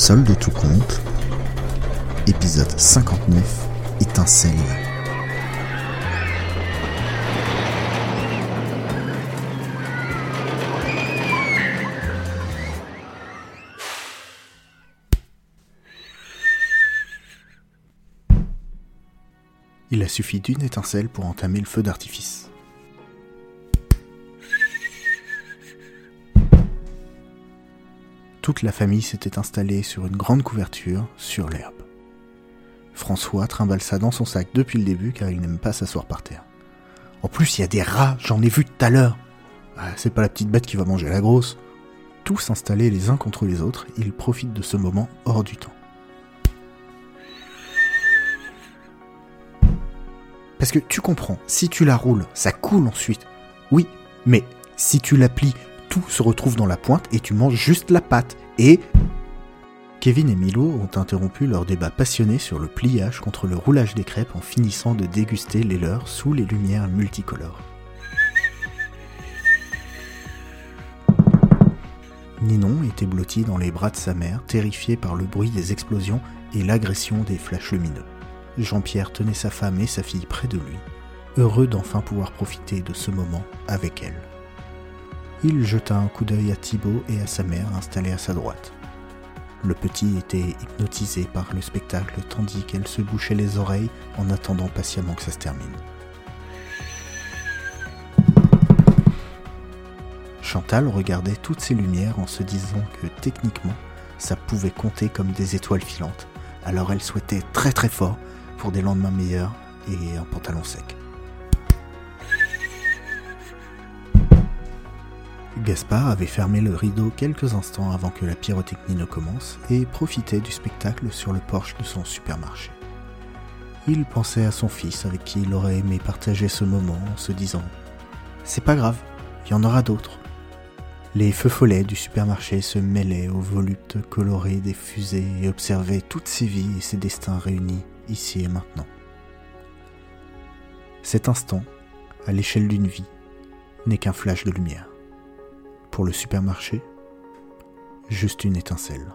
Solde tout compte, épisode 59, étincelle. Il a suffi d'une étincelle pour entamer le feu d'artifice. Toute la famille s'était installée sur une grande couverture, sur l'herbe. François trimballe dans son sac depuis le début car il n'aime pas s'asseoir par terre. En plus, il y a des rats, j'en ai vu tout à l'heure. Ah, c'est pas la petite bête qui va manger la grosse. Tous installés les uns contre les autres, ils profitent de ce moment hors du temps. Parce que tu comprends, si tu la roules, ça coule ensuite. Oui, mais si tu la plies, tout se retrouve dans la pointe et tu manges juste la pâte. Et... Kevin et Milo ont interrompu leur débat passionné sur le pliage contre le roulage des crêpes en finissant de déguster les leurs sous les lumières multicolores. Ninon était blotti dans les bras de sa mère, terrifié par le bruit des explosions et l'agression des flashs lumineux. Jean-Pierre tenait sa femme et sa fille près de lui, heureux d'enfin pouvoir profiter de ce moment avec elle. Il jeta un coup d'œil à Thibaut et à sa mère installée à sa droite. Le petit était hypnotisé par le spectacle tandis qu'elle se bouchait les oreilles en attendant patiemment que ça se termine. Chantal regardait toutes ces lumières en se disant que techniquement, ça pouvait compter comme des étoiles filantes. Alors elle souhaitait très très fort pour des lendemains meilleurs et un pantalon sec. Gaspard avait fermé le rideau quelques instants avant que la pyrotechnie ne commence et profitait du spectacle sur le porche de son supermarché. Il pensait à son fils avec qui il aurait aimé partager ce moment en se disant C'est pas grave, il y en aura d'autres. Les feux follets du supermarché se mêlaient aux volutes colorées des fusées et observaient toutes ces vies et ces destins réunis ici et maintenant. Cet instant, à l'échelle d'une vie, n'est qu'un flash de lumière. Pour le supermarché, juste une étincelle.